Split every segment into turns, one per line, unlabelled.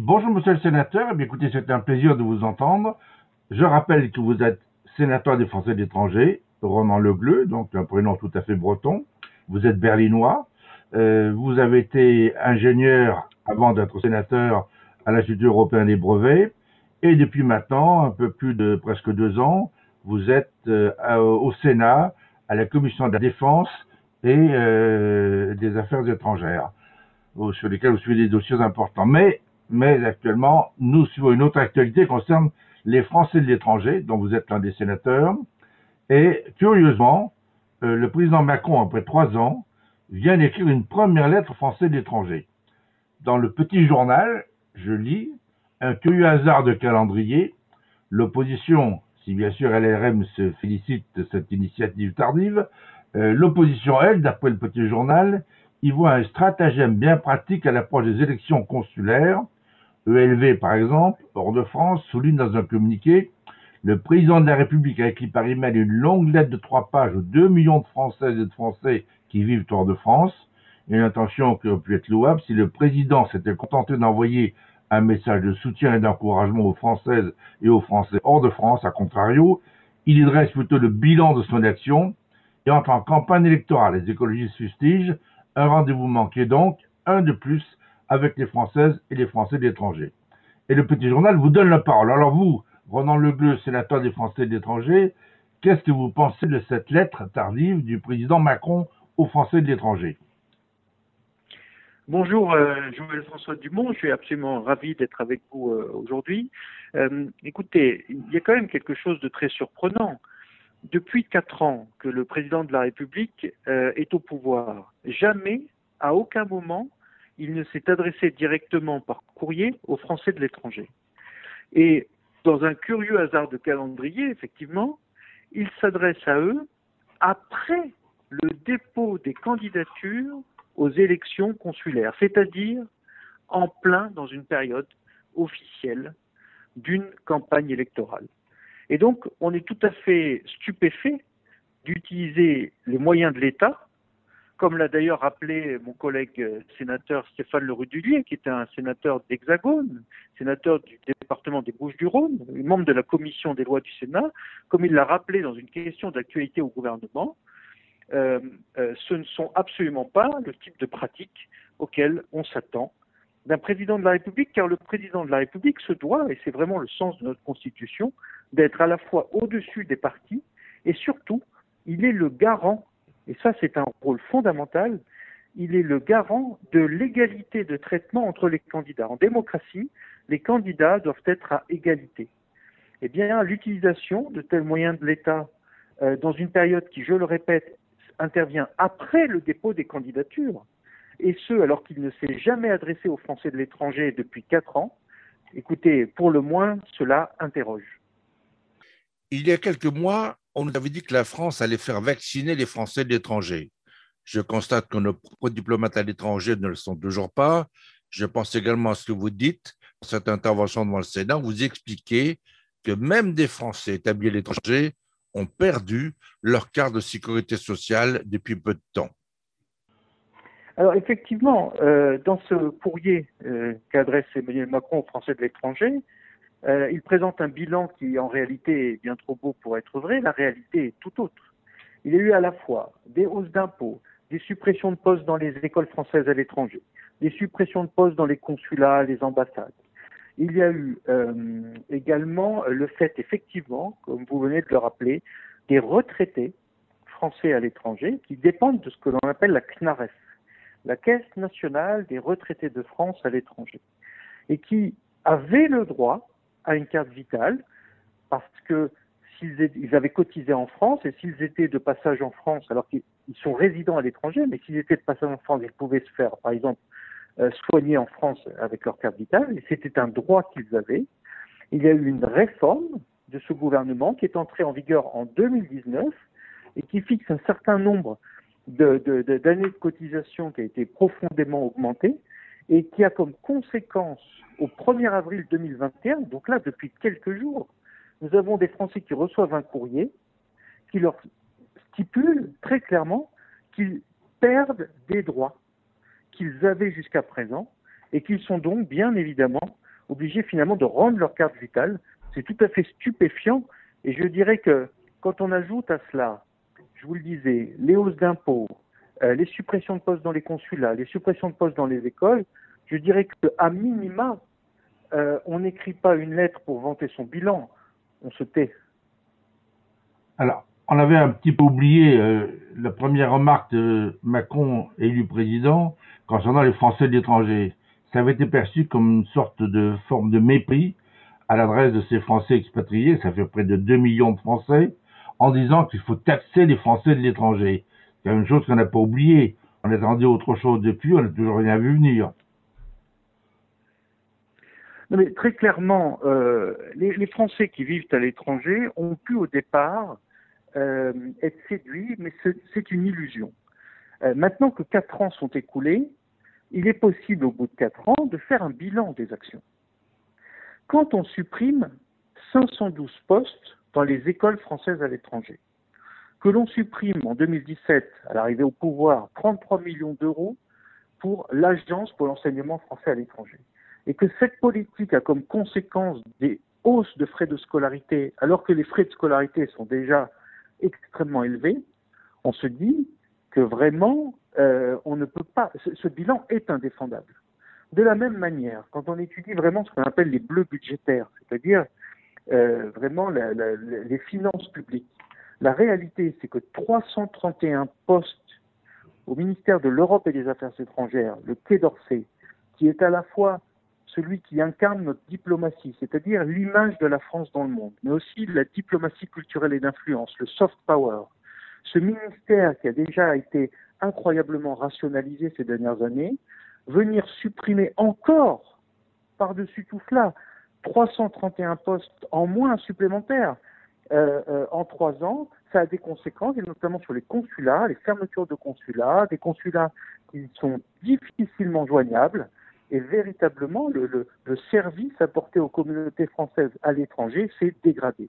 Bonjour monsieur le sénateur, eh écoutez, c'est un plaisir de vous entendre. Je rappelle que vous êtes sénateur des Français de l'étranger, Ronan Legleux, donc un prénom tout à fait breton. Vous êtes berlinois. Euh, vous avez été ingénieur avant d'être sénateur à l'Institut européen des brevets. Et depuis maintenant, un peu plus de presque deux ans, vous êtes euh, au Sénat, à la Commission de la Défense et euh, des Affaires étrangères, sur lesquels vous suivez des dossiers importants. Mais mais actuellement, nous suivons une autre actualité qui concerne les Français de l'étranger, dont vous êtes l'un des sénateurs. Et curieusement, euh, le président Macron, après trois ans, vient d'écrire une première lettre Français de l'étranger. Dans le petit journal, je lis, un curieux hasard de calendrier, l'opposition, si bien sûr LRM se félicite de cette initiative tardive, euh, l'opposition, elle, d'après le petit journal, y voit un stratagème bien pratique à l'approche des élections consulaires ELV, par exemple, hors de France, souligne dans un communiqué le président de la République a écrit par email une longue lettre de trois pages aux deux millions de Françaises et de Français qui vivent hors de France. Une intention qui aurait pu être louable si le président s'était contenté d'envoyer un message de soutien et d'encouragement aux Françaises et aux Français hors de France, à contrario, il y dresse plutôt le bilan de son action et entre en campagne électorale. Les écologistes fustigent un rendez-vous manqué donc, un de plus avec les Françaises et les Français de l'étranger. Et le petit journal vous donne la parole. Alors vous, Ronan Legleux, sénateur des Français de l'étranger, qu'est-ce que vous pensez de cette lettre tardive du président Macron aux Français de l'étranger?
Bonjour, euh, Joël François Dumont, je suis absolument ravi d'être avec vous euh, aujourd'hui. Euh, écoutez, il y a quand même quelque chose de très surprenant. Depuis quatre ans que le président de la République est au pouvoir, jamais, à aucun moment, il ne s'est adressé directement par courrier aux Français de l'étranger. Et dans un curieux hasard de calendrier, effectivement, il s'adresse à eux après le dépôt des candidatures aux élections consulaires, c'est-à-dire en plein dans une période officielle d'une campagne électorale. Et donc, on est tout à fait stupéfait d'utiliser les moyens de l'État comme l'a d'ailleurs rappelé mon collègue euh, sénateur Stéphane Le Rudulier, qui est un sénateur d'Hexagone, sénateur du département des Bouches-du-Rhône, membre de la commission des lois du Sénat, comme il l'a rappelé dans une question d'actualité au gouvernement, euh, euh, ce ne sont absolument pas le type de pratiques auxquelles on s'attend d'un président de la République, car le président de la République se doit, et c'est vraiment le sens de notre Constitution, d'être à la fois au-dessus des partis et surtout, il est le garant et ça c'est un rôle fondamental, il est le garant de l'égalité de traitement entre les candidats. En démocratie, les candidats doivent être à égalité. Eh bien, l'utilisation de tels moyens de l'État euh, dans une période qui, je le répète, intervient après le dépôt des candidatures, et ce, alors qu'il ne s'est jamais adressé aux Français de l'étranger depuis quatre ans, écoutez, pour le moins, cela interroge.
Il y a quelques mois, on nous avait dit que la France allait faire vacciner les Français de l'étranger. Je constate que nos propres diplomates à l'étranger ne le sont toujours pas. Je pense également à ce que vous dites, cette intervention devant le Sénat, vous expliquez que même des Français établis à l'étranger ont perdu leur carte de sécurité sociale depuis peu de temps.
Alors effectivement, euh, dans ce courrier euh, qu'adresse Emmanuel Macron aux Français de l'étranger, euh, il présente un bilan qui, en réalité, est bien trop beau pour être vrai. La réalité est tout autre. Il y a eu à la fois des hausses d'impôts, des suppressions de postes dans les écoles françaises à l'étranger, des suppressions de postes dans les consulats, les ambassades. Il y a eu euh, également le fait, effectivement, comme vous venez de le rappeler, des retraités français à l'étranger qui dépendent de ce que l'on appelle la CNARES, la Caisse nationale des retraités de France à l'étranger, et qui avaient le droit à une carte vitale parce que s'ils avaient cotisé en France et s'ils étaient de passage en France, alors qu'ils sont résidents à l'étranger, mais s'ils étaient de passage en France, ils pouvaient se faire, par exemple, euh, soigner en France avec leur carte vitale, et c'était un droit qu'ils avaient. Il y a eu une réforme de ce gouvernement qui est entrée en vigueur en 2019 et qui fixe un certain nombre d'années de, de cotisation qui a été profondément augmenté et qui a comme conséquence au 1er avril 2021, donc là depuis quelques jours, nous avons des Français qui reçoivent un courrier qui leur stipule très clairement qu'ils perdent des droits qu'ils avaient jusqu'à présent et qu'ils sont donc bien évidemment obligés finalement de rendre leur carte vitale. C'est tout à fait stupéfiant. Et je dirais que quand on ajoute à cela, je vous le disais, les hausses d'impôts, euh, les suppressions de postes dans les consulats, les suppressions de postes dans les écoles, je dirais qu'à minima, euh, on n'écrit pas une lettre pour vanter son bilan, on se tait.
Alors, on avait un petit peu oublié euh, la première remarque de Macron élu président concernant les Français de l'étranger. Ça avait été perçu comme une sorte de forme de mépris à l'adresse de ces Français expatriés, ça fait près de 2 millions de Français, en disant qu'il faut taxer les Français de l'étranger. C'est une chose qu'on n'a pas oubliée. On attendait autre chose depuis, on n'a toujours rien vu venir.
Non, mais très clairement, euh, les, Français qui vivent à l'étranger ont pu au départ euh, être séduits, mais c'est une illusion. Euh, maintenant que quatre ans sont écoulés, il est possible au bout de quatre ans de faire un bilan des actions. Quand on supprime 512 postes dans les écoles françaises à l'étranger, que l'on supprime en 2017, à l'arrivée au pouvoir, 33 millions d'euros pour l'Agence pour l'enseignement français à l'étranger, et que cette politique a comme conséquence des hausses de frais de scolarité, alors que les frais de scolarité sont déjà extrêmement élevés, on se dit que vraiment, euh, on ne peut pas, ce, bilan est indéfendable. De la même manière, quand on étudie vraiment ce qu'on appelle les bleus budgétaires, c'est-à-dire euh, vraiment les finances publiques, la réalité, c'est que 331 postes au ministère de l'Europe et des Affaires étrangères, le Quai d'Orsay, qui est à la fois celui qui incarne notre diplomatie, c'est-à-dire l'image de la France dans le monde, mais aussi la diplomatie culturelle et d'influence, le soft power. Ce ministère qui a déjà été incroyablement rationalisé ces dernières années, venir supprimer encore par-dessus tout cela 331 postes en moins supplémentaires euh, euh, en trois ans, ça a des conséquences, et notamment sur les consulats, les fermetures de consulats, des consulats qui sont difficilement joignables, et véritablement le, service apporté aux communautés françaises à l'étranger s'est dégradé.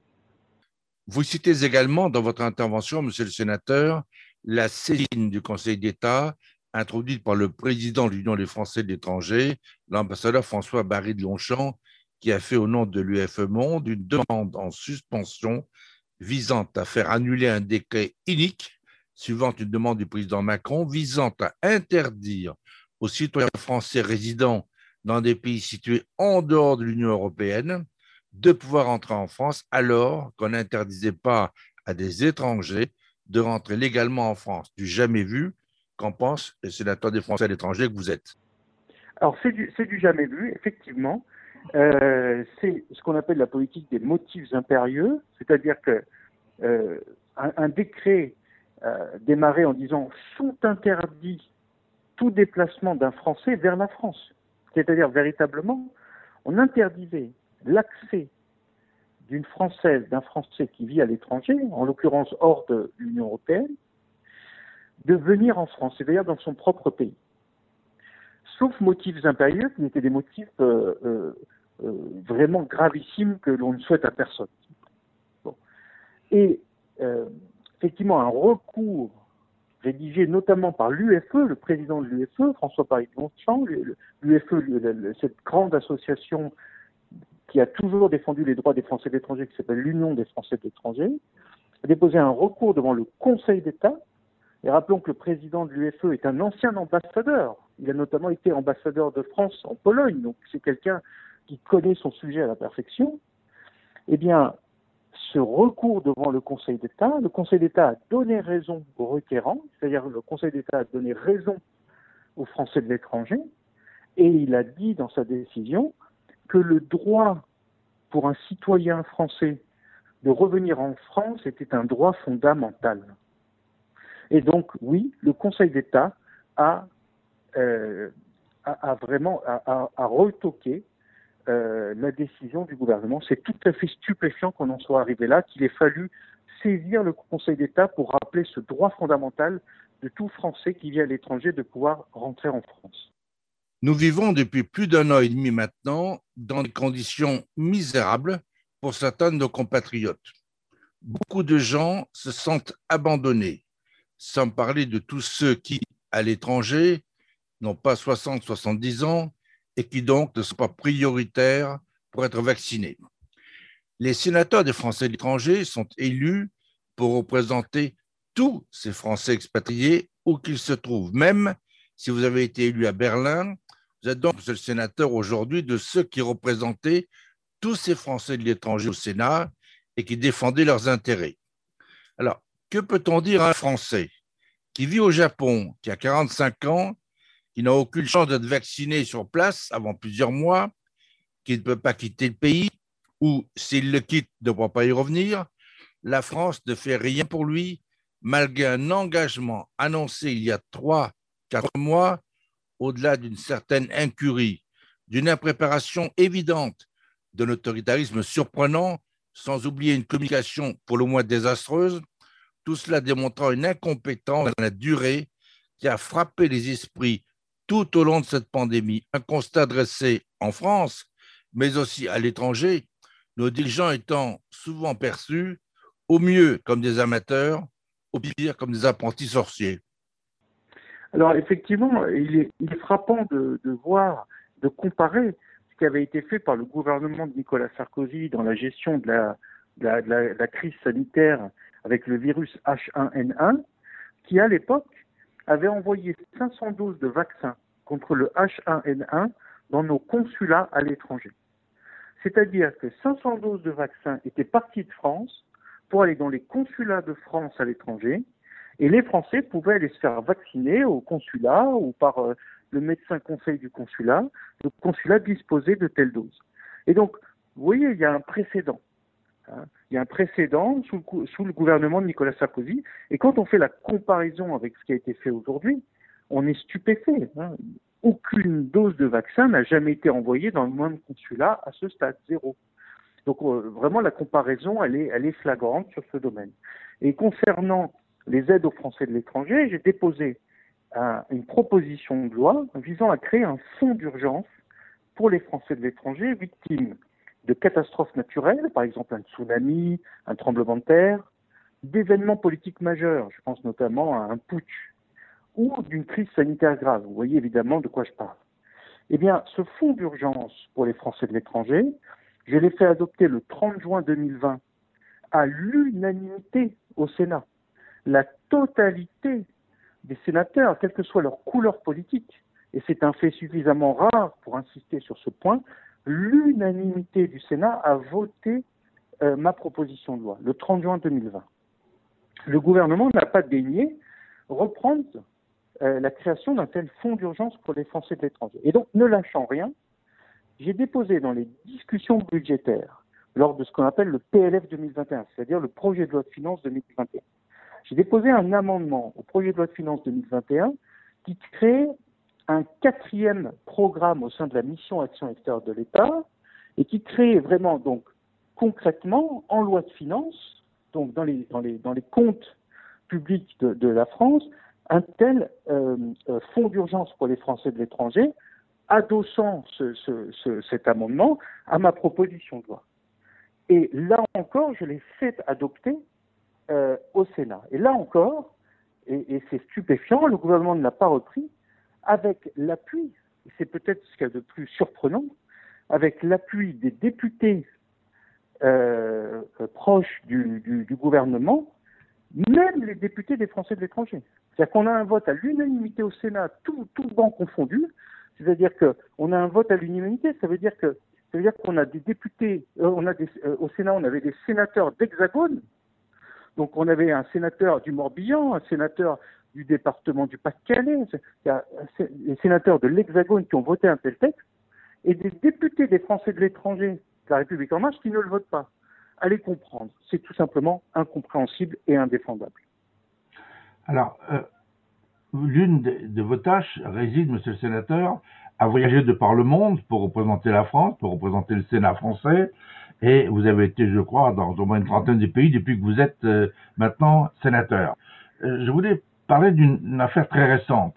Vous citez également dans votre intervention, monsieur le sénateur, la saisine du Conseil d'État introduite par le président de l'Union des Français de l'étranger, l'ambassadeur François Barry de Longchamp, qui a fait au nom de l'UFE Monde une demande en suspension visant à faire annuler un décret unique suivant une demande du président Macron visant à interdire aux citoyens français résidant dans des pays situés en dehors de l'Union européenne de pouvoir entrer en France alors qu'on n'interdisait pas à des étrangers de rentrer légalement en France. Du jamais vu, qu'en pense le sénateur des Français à l'étranger que vous êtes?
Alors c'est du, du, jamais vu, effectivement. Euh, c'est ce qu'on appelle la politique des motifs impérieux, c'est-à-dire que euh, un, décret euh, démarré en disant sont interdits tout déplacement d'un Français vers la France. C'est-à-dire véritablement, on interdisait l'accès d'une Française, d'un Français qui vit à l'étranger, en l'occurrence hors de l'Union européenne, de venir en France, c'est-à-dire dans son propre pays. Sauf motifs impérieux qui étaient des motifs euh, euh, euh, vraiment gravissimes que l'on ne souhaite à personne. Et effectivement, un recours rédigé notamment par l'UFE, le président de l'UFE, François-Paris Longchamp, l'UFE, cette grande association qui a toujours défendu les droits des Français d'étranger, qui s'appelle l'Union des Français d'étrangers, a déposé un recours devant le Conseil d'État. Et rappelons que le président de l'UFE est un ancien ambassadeur. Il a notamment été ambassadeur de France en Pologne, donc c'est quelqu'un qui connaît son sujet à la perfection. Eh bien, ce recours devant le Conseil d'État, le Conseil d'État a donné raison aux requérants, c'est-à-dire le Conseil d'État a donné raison aux Français de l'étranger, et il a dit dans sa décision que le droit pour un citoyen français de revenir en France était un droit fondamental. Et donc, oui, le Conseil d'État a, euh, a, vraiment a, a retoqué euh, la décision du gouvernement. C'est tout à fait stupéfiant qu'on en soit arrivé là, qu'il ait fallu saisir le Conseil d'État pour rappeler ce droit fondamental de tout Français qui vit à l'étranger de pouvoir rentrer en France.
Nous vivons depuis plus d'un an et demi maintenant dans des conditions misérables pour certains de nos compatriotes. Beaucoup de gens se sentent abandonnés, sans parler de tous ceux qui, à l'étranger, n'ont pas 60-70 ans et qui donc ne sont pas prioritaires pour être vaccinés. Les sénateurs des Français de l'étranger sont élus pour représenter tous ces Français expatriés où qu'ils se trouvent. Même si vous avez été élu à Berlin, vous êtes donc le sénateur aujourd'hui de ceux qui représentaient tous ces Français de l'étranger au Sénat et qui défendaient leurs intérêts. Alors, que peut-on dire à un Français qui vit au Japon, qui a 45 ans, qui n'a aucune chance d'être vacciné sur place avant plusieurs mois, qui ne peut pas quitter le pays, ou s'il le quitte, ne pourra pas y revenir, la France ne fait rien pour lui, malgré un engagement annoncé il y a trois, quatre mois, au-delà d'une certaine incurie, d'une impréparation évidente, d'un autoritarisme surprenant, sans oublier une communication pour le moins désastreuse, tout cela démontrant une incompétence dans la durée qui a frappé les esprits tout au long de cette pandémie. Un constat dressé en France, mais aussi à l'étranger, nos dirigeants étant souvent perçus au mieux comme des amateurs, au pire comme des apprentis sorciers.
Alors effectivement, il est, frappant de, voir, de comparer ce qui avait été fait par le gouvernement de Nicolas Sarkozy dans la gestion de la, la crise sanitaire avec le virus H1N1, qui à l'époque avait envoyé 500 doses de vaccins contre le H1N1 dans nos consulats à l'étranger. C'est-à-dire que 500 doses de vaccins étaient parties de France pour aller dans les consulats de France à l'étranger, et les Français pouvaient aller se faire vacciner au consulat ou par euh, le médecin conseil du consulat. Le consulat disposait de telles doses. Et donc, vous voyez, il y a un précédent. Hein. Il y a un précédent sous le, gouvernement de Nicolas Sarkozy. Et quand on fait la comparaison avec ce qui a été fait aujourd'hui, on est stupéfait. Hein. Aucune dose de vaccin n'a jamais été envoyée dans le moindre consulat à ce stade, zéro. Donc euh, vraiment la comparaison, elle est flagrante sur ce domaine. Et concernant les aides aux Français de l'étranger, j'ai déposé une proposition de loi visant à créer un fonds d'urgence pour les Français de l'étranger victimes de catastrophes naturelles, par exemple un tsunami, un tremblement de terre, d'événements politiques majeurs, je pense notamment à un putsch, ou d'une crise sanitaire grave. Vous voyez évidemment de quoi je parle. Eh bien, ce fonds d'urgence pour les Français de l'étranger, je l'ai fait adopter le 30 juin 2020 à l'unanimité au Sénat. La totalité des sénateurs, quelle que soit leur couleur politique, et c'est un fait suffisamment rare pour insister sur ce point, l'unanimité du Sénat a voté euh, ma proposition de loi le 30 juin 2020. Le gouvernement n'a pas daigné reprendre euh, la création d'un tel fonds d'urgence pour les Français de l'étranger. Et donc, ne lâchant rien, j'ai déposé dans les discussions budgétaires, lors de ce qu'on appelle le PLF 2021, c'est-à-dire le projet de loi de finances 2021, j'ai déposé un amendement au projet de loi de finances 2021 qui crée un quatrième programme au sein de la mission Action extérieure de l'État et qui crée vraiment donc concrètement en loi de finances, donc dans les, comptes publics de, la France, un tel euh, euh, fonds d'urgence pour les Français de l'étranger, adossant cet amendement à ma proposition de loi. Et là encore, je l'ai fait adopter euh, au Sénat. Et là encore, et c'est stupéfiant, le gouvernement ne l'a pas repris, avec l'appui, c'est peut-être ce qu'il y a de plus surprenant, avec l'appui des députés euh, proches du, gouvernement, même les députés des Français de l'étranger. C'est-à-dire qu'on a un vote à l'unanimité au Sénat, tout, tout banc confondu. C'est-à-dire qu'on a un vote à l'unanimité, ça veut dire que ça veut dire qu'on a des députés, euh, on a euh, au Sénat, on avait des sénateurs d'Hexagone. Donc on avait un sénateur du Morbihan, un sénateur du département du Pas-de-Calais, des sénateurs de l'Hexagone qui ont voté un tel texte, et des députés des Français de l'étranger de la République en marche qui ne le votent pas. Allez comprendre, c'est tout simplement incompréhensible et indéfendable.
Alors, euh, l'une de, vos tâches réside, monsieur le sénateur, à voyager de par le monde pour représenter la France, pour représenter le Sénat français, et vous avez été, je crois, dans au moins une trentaine de pays depuis que vous êtes euh, maintenant sénateur. Euh, je voulais parler d'une affaire très récente.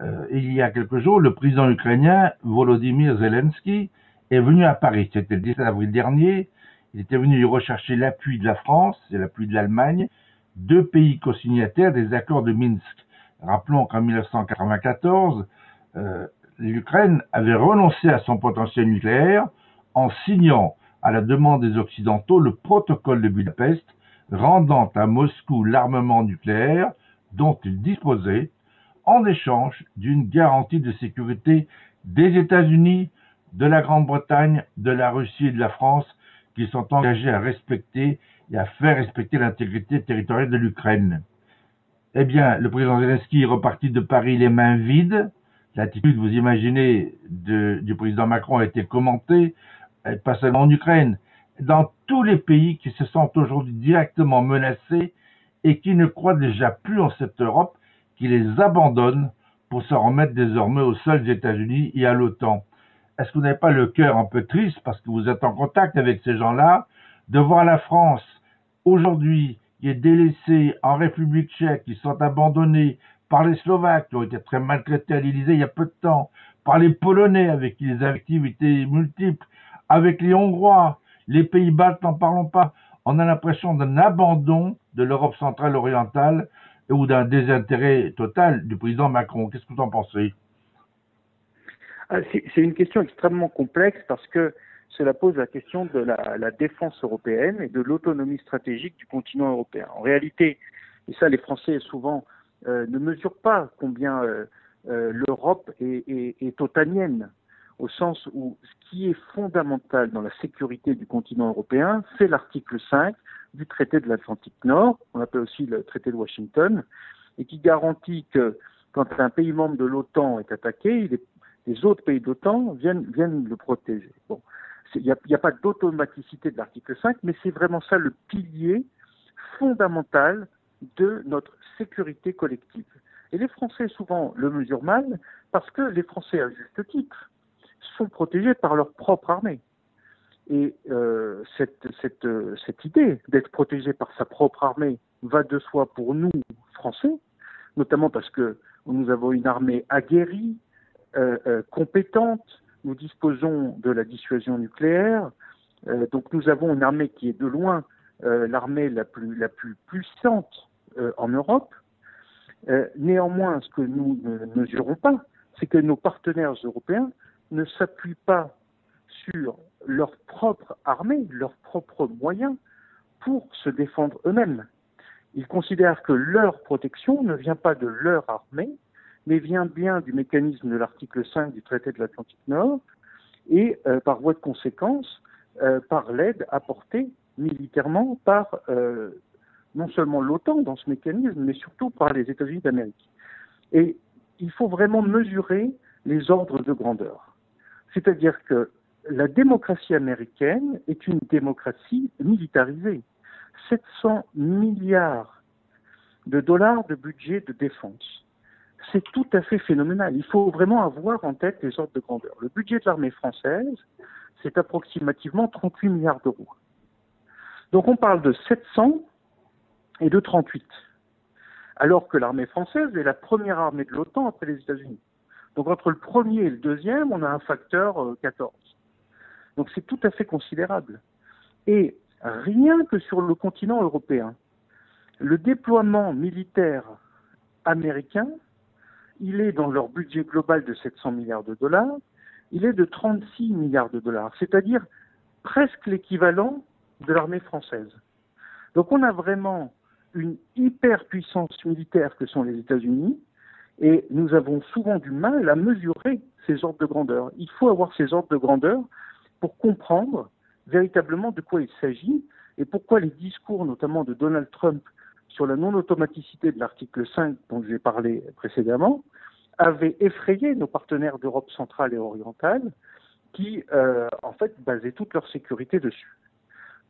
Euh, il y a quelques jours, le président ukrainien Volodymyr Zelensky est venu à Paris. C'était le 17 avril dernier. Il était venu y rechercher l'appui de la France et l'appui de l'Allemagne, deux pays co-signataires des accords de Minsk. Rappelons qu'en 1994, euh, l'Ukraine avait renoncé à son potentiel nucléaire en signant, à la demande des Occidentaux, le protocole de Budapest, rendant à Moscou l'armement nucléaire dont il disposait en échange d'une garantie de sécurité des États-Unis, de la Grande-Bretagne, de la Russie et de la France qui sont engagés à respecter et à faire respecter l'intégrité territoriale de l'Ukraine. Eh bien, le président Zelensky est reparti de Paris les mains vides. L'attitude, vous imaginez, du président Macron a été commentée, pas seulement en Ukraine, dans tous les pays qui se sentent aujourd'hui directement menacés et qui ne croient déjà plus en cette Europe, qui les abandonne pour se remettre désormais aux seuls États-Unis et à l'OTAN est-ce que vous n'avez pas le cœur un peu triste parce que vous êtes en contact avec ces gens-là, de voir la France aujourd'hui qui est délaissée en République tchèque, qui sont abandonnés par les Slovaques, qui ont été très maltraités à l'Élysée il y a peu de temps, par les Polonais avec qui les activités multiples, avec les Hongrois, les pays baltes, n'en parlons pas. On a l'impression d'un abandon de l'Europe centrale orientale ou d'un désintérêt total du président Macron. Qu'est-ce que vous en pensez?
Ah, c'est une question extrêmement complexe parce que cela pose la question de la, défense européenne et de l'autonomie stratégique du continent européen. En réalité, et ça les Français souvent euh, ne mesurent pas combien euh, euh, l'Europe est, est, otanienne, au sens où ce qui est fondamental dans la sécurité du continent européen, c'est l'article 5 du traité de l'Atlantique Nord, qu'on appelle aussi le traité de Washington, et qui garantit que quand un pays membre de l'OTAN est attaqué, les autres pays d'OTAN viennent, viennent le protéger. Il n'y a, a, pas d'automaticité de l'article 5, mais c'est vraiment ça le pilier fondamental de notre sécurité collective. Et les Français souvent le mesurent mal parce que les Français, à juste titre, sont protégés par leur propre armée. Et euh, cette, cette, idée d'être protégé par sa propre armée va de soi pour nous, Français, notamment parce que nous avons une armée aguerrie, euh, euh, compétente. Nous disposons de la dissuasion nucléaire. Euh, donc nous avons une armée qui est de loin l'armée la plus puissante en Europe. néanmoins, ce que nous ne mesurons pas, c'est que nos partenaires européens ne s'appuient pas sur leur propre armée, leurs propres moyens pour se défendre eux-mêmes. Ils considèrent que leur protection ne vient pas de leur armée, mais vient bien du mécanisme de l'article 5 du traité de l'Atlantique Nord et euh, par voie de conséquence euh, par l'aide apportée militairement par euh, non seulement l'OTAN dans ce mécanisme, mais surtout par les États-Unis d'Amérique. Et il faut vraiment mesurer les ordres de grandeur. C'est-à-dire que la démocratie américaine est une démocratie militarisée. 700 milliards de dollars de budget de défense c'est tout à fait phénoménal. Il faut vraiment avoir en tête les ordres de grandeur. Le budget de l'armée française, c'est approximativement 38 milliards d'euros. Donc on parle de 700 et de 38, alors que l'armée française est la première armée de l'OTAN après les États-Unis. Donc entre le premier et le deuxième, on a un facteur 14. Donc c'est tout à fait considérable. Et rien que sur le continent européen, le déploiement militaire américain il est dans leur budget global de 700 milliards de dollars, il est de 36 milliards de dollars, c'est-à-dire presque l'équivalent de l'armée française. Donc on a vraiment une hyperpuissance militaire que sont les États-Unis, et nous avons souvent du mal à mesurer ces ordres de grandeur. Il faut avoir ces ordres de grandeur pour comprendre véritablement de quoi il s'agit et pourquoi les discours, notamment de Donald Trump, sur la non-automaticité de l'article 5 dont j'ai parlé précédemment avait effrayé nos partenaires d'Europe centrale et orientale qui, euh, en fait, basaient toute leur sécurité dessus.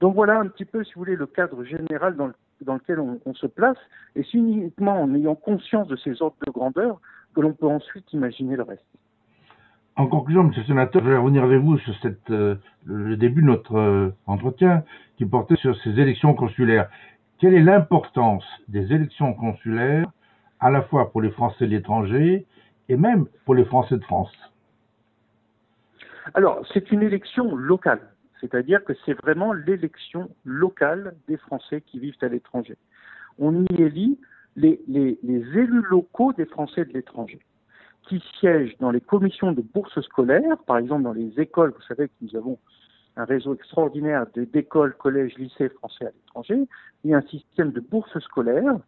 Donc voilà un petit peu, si vous voulez, le cadre général dans, lequel on, se place, et c'est uniquement en ayant conscience de ces ordres de grandeur que l'on peut ensuite imaginer le reste.
En conclusion, Monsieur le Sénateur, je vais revenir avec vous sur euh, le début de notre euh, entretien qui portait sur ces élections consulaires. Quelle est l'importance des élections consulaires à la fois pour les Français de l'étranger et même pour les Français de France?
Alors, c'est une élection locale, c'est-à-dire que c'est vraiment l'élection locale des Français qui vivent à l'étranger. On y élit les, élus locaux des Français de l'étranger, qui siègent dans les commissions de bourses scolaires, par exemple dans les écoles, vous savez que nous avons un réseau extraordinaire d'écoles, collèges, lycées français à l'étranger, a un système de bourses scolaires,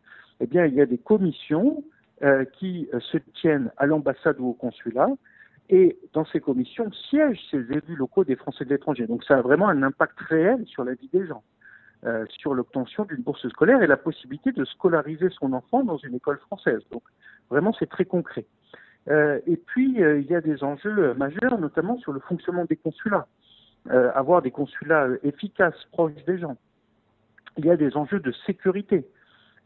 eh bien il y a des commissions euh, qui euh, se tiennent à l'ambassade ou au consulat, et dans ces commissions siègent ces élus locaux des Français de l'étranger. Donc ça a vraiment un impact réel sur la vie des gens. Euh, sur l'obtention d'une bourse scolaire et la possibilité de scolariser son enfant dans une école française. Donc vraiment c'est très concret. Euh, et puis euh, il y a des enjeux majeurs, notamment sur le fonctionnement des consulats. avoir des consulats efficaces, proches des gens. Il y a des enjeux de sécurité.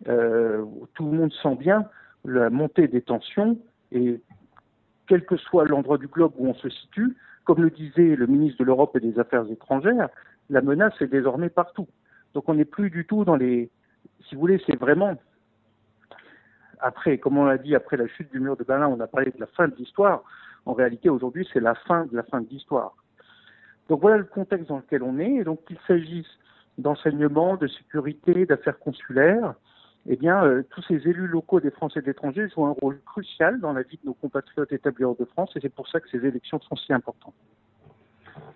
tout le monde sent bien la montée des tensions et quel que soit l'endroit du globe où on se situe, comme le disait le ministre de l'Europe et des Affaires étrangères, la menace est désormais partout. Donc on n'est plus du tout dans les. Si vous voulez, c'est vraiment. Après, comme on l'a dit, après la chute du mur de Berlin, on a parlé de la fin de l'histoire. En réalité, aujourd'hui, c'est la fin de la fin de l'histoire. Donc voilà le contexte dans lequel on est. Et donc qu'il s'agisse d'enseignement, de sécurité, d'affaires consulaires, eh bien, euh, tous ces élus locaux des Français de l'étranger jouent un rôle crucial dans la vie de nos compatriotes établis hors de France, et c'est pour ça que ces élections sont si importantes.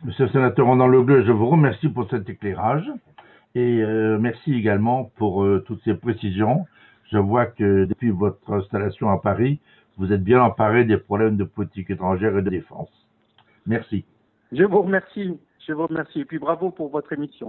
Monsieur le sénateur Ronan Legleux, je vous remercie pour cet éclairage. Et euh, merci également pour euh, toutes ces précisions. Je vois que depuis votre installation à Paris, vous êtes bien emparé des problèmes de politique étrangère et de défense. Merci.
Je vous remercie. Je vous remercie. Et puis bravo pour votre émission.